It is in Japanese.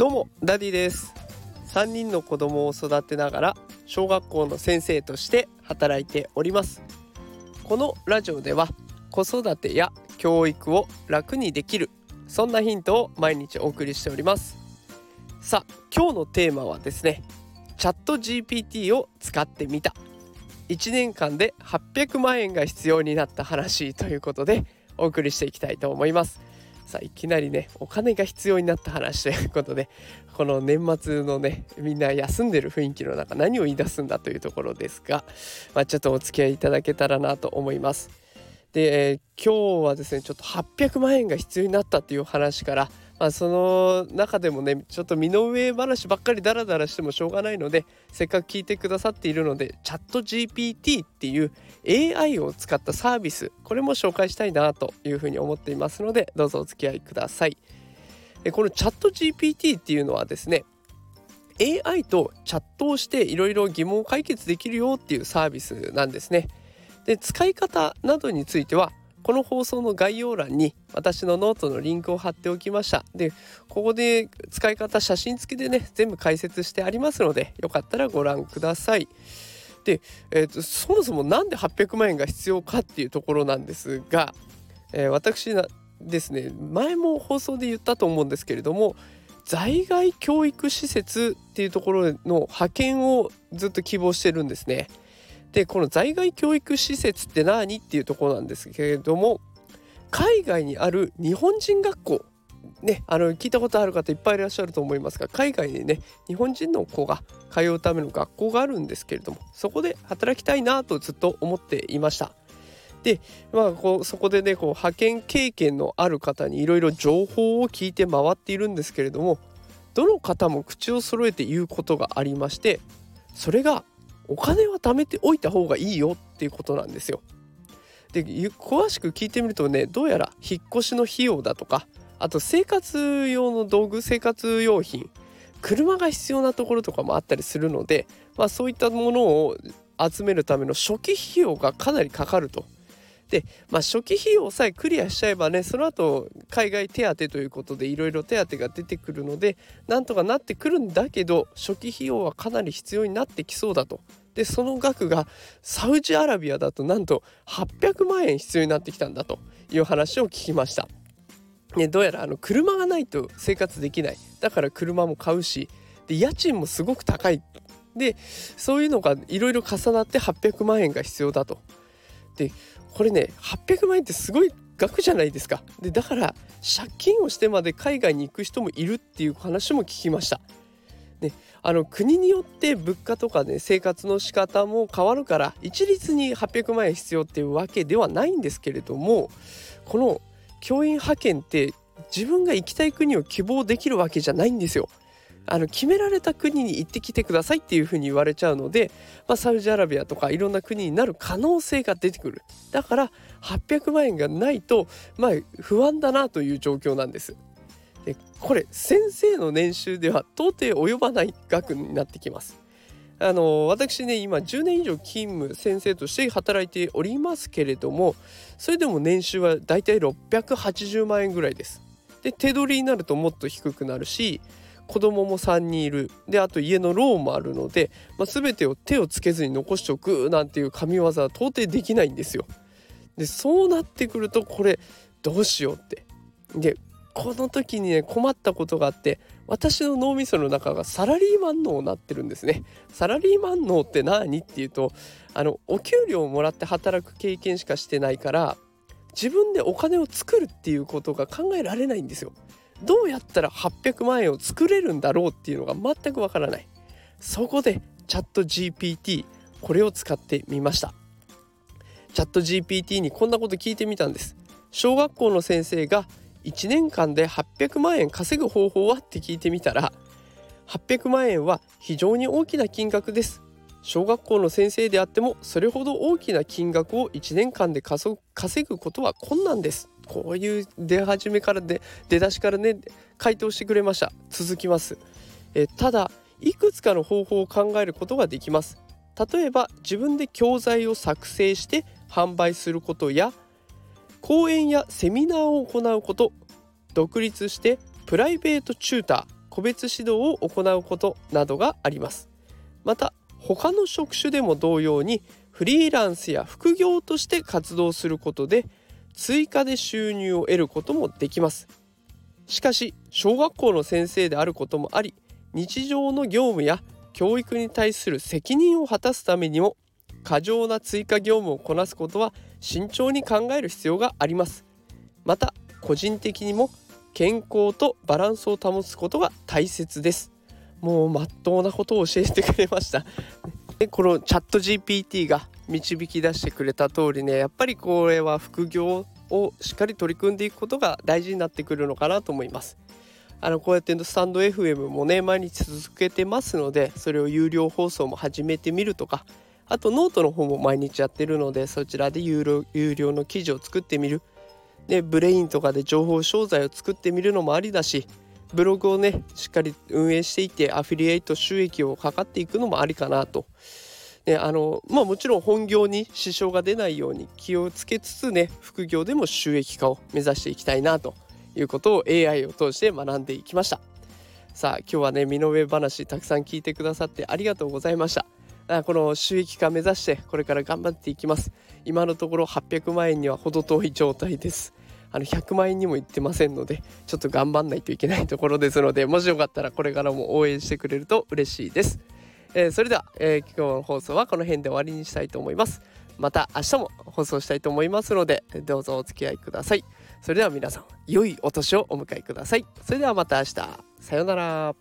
どうもダディです。3人の子供を育てながら小学校の先生として働いております。このラジオでは子育てや教育を楽にできるそんなヒントを毎日お送りしております。さあ今日のテーマはですねチャット GPT を使ってみた。1年間で800万円が必要になった話ということでお送りしていきたいと思います。さあいきなりねお金が必要になった話ということでこの年末のねみんな休んでる雰囲気の中何を言い出すんだというところですが、まあ、ちょっとお付き合いいただけたらなと思います。で、えー、今日はですねちょっと800万円が必要になったっていう話からまあ、その中でもねちょっと身の上話ばっかりダラダラしてもしょうがないのでせっかく聞いてくださっているのでチャット GPT っていう AI を使ったサービスこれも紹介したいなというふうに思っていますのでどうぞお付き合いください。このチャット GPT っていうのはですね AI とチャットをしていろいろ疑問を解決できるよっていうサービスなんですね。で使い方などについてはこの放送の概要欄に私のノートのリンクを貼っておきましたでここで使い方写真付きでね全部解説してありますのでよかったらご覧くださいで、えーと、そもそも何で800万円が必要かっていうところなんですが、えー、私なですね前も放送で言ったと思うんですけれども在外教育施設っていうところの派遣をずっと希望してるんですね。でこの在外教育施設って何っていうところなんですけれども海外にある日本人学校ねあの聞いたことある方いっぱいいらっしゃると思いますが海外にね日本人の子が通うための学校があるんですけれどもそこで働きたいなとずっと思っていました。でまあこうそこでねこう派遣経験のある方にいろいろ情報を聞いて回っているんですけれどもどの方も口を揃えて言うことがありましてそれがお金は貯めておいた方がいいよっていうことなんですよ。で詳しく聞いてみるとねどうやら引っ越しの費用だとかあと生活用の道具生活用品車が必要なところとかもあったりするので、まあ、そういったものを集めるための初期費用がかなりかかると。で、まあ、初期費用さえクリアしちゃえばねその後海外手当ということでいろいろ手当が出てくるのでなんとかなってくるんだけど初期費用はかなり必要になってきそうだとでその額がサウジアラビアだとなんと800万円必要になってきたんだという話を聞きました。ね、どうやらあの車がないと生活できないだから車も買うしで家賃もすごく高いでそういうのがいろいろ重なって800万円が必要だと。でこれね800万円ってすごい額じゃないですか。でだから借金をしてまで海外に行く人もいるっていう話も聞きました。ね、あの国によって物価とかね生活の仕方も変わるから一律に800万円必要っていうわけではないんですけれどもこの教員派遣って自分が行きたい国を希望できるわけじゃないんですよ。あの決められた国に行ってきてくださいっていうふうに言われちゃうので、まあ、サウジアラビアとかいろんな国になる可能性が出てくるだから800万円がないとまあ不安だなという状況なんですでこれ先生の年収では到底及ばない額になってきます。あの私ね今10年以上勤務先生として働いておりますけれどもそれでも年収はだいたい680万円ぐらいです。で手取りになるともっと低くなるし子供も3人いるであと家のローンもあるので、まあ、全てを手をつけずに残しておくなんていう神業は到底できないんですよ。でそうなってくるとこれどうしようって。でこの時にね困ったことがあって私の脳みその中がサラリーマン脳になってるんですね。サラリーマン脳って何っていうとあのお給料をもらって働く経験しかしてないから自分でお金を作るっていうことが考えられないんですよ。どうやったら800万円を作れるんだろうっていうのが全くわからない。そこでチャット GPT これを使ってみました。チャット GPT にこんなこと聞いてみたんです。小学校の先生が1年間で800万円稼ぐ方法は？って聞いてみたら800万円は非常に大きな金額です。小学校の先生であってもそれほど大きな金額を1年間で稼ぐことは困難です。こういう出始めからで出だしからね回答してくれました。続きます。えただいくつかの方法を考えることができます。例えば自分で教材を作成して販売することや講演やセミナーを行うこと独立してプライベートチューター個別指導を行うことなどがあります。また他の職種でも同様にフリーランスや副業として活動することで追加で収入を得ることもできます。しかし小学校の先生であることもあり日常の業務や教育に対する責任を果たすためにも過剰な追加業務をこなすことは慎重に考える必要があります。また個人的にも健康とバランスを保つことが大切です。もうまっとうなことを教えてくれました。でこのチャット GPT が導き出してくれた通りねやっぱりこれは副業をしっかり取り組んでいくことが大事になってくるのかなと思います。あのこうやってスタンド FM もね毎日続けてますのでそれを有料放送も始めてみるとかあとノートの方も毎日やってるのでそちらで有料の記事を作ってみる。で Brain とかで情報商材を作ってみるのもありだしブログをねしっかり運営していてアフィリエイト収益を図っていくのもありかなと。ね、あのまあもちろん本業に支障が出ないように気をつけつつね副業でも収益化を目指していきたいなということを AI を通して学んでいきました。さあ今日はね身の上話たくさん聞いてくださってありがとうございました。この収益化目指してこれから頑張っていきます。今のところ800万円には程遠い状態です。あの100万円にもいってませんのでちょっと頑張んないといけないところですのでもしよかったらこれからも応援してくれると嬉しいです、えー、それでは、えー、今日の放送はこの辺で終わりにしたいと思います。また明日も放送したいと思いますのでどうぞお付き合いください。それでは皆さん良いお年をお迎えください。それではまた明日。さようなら。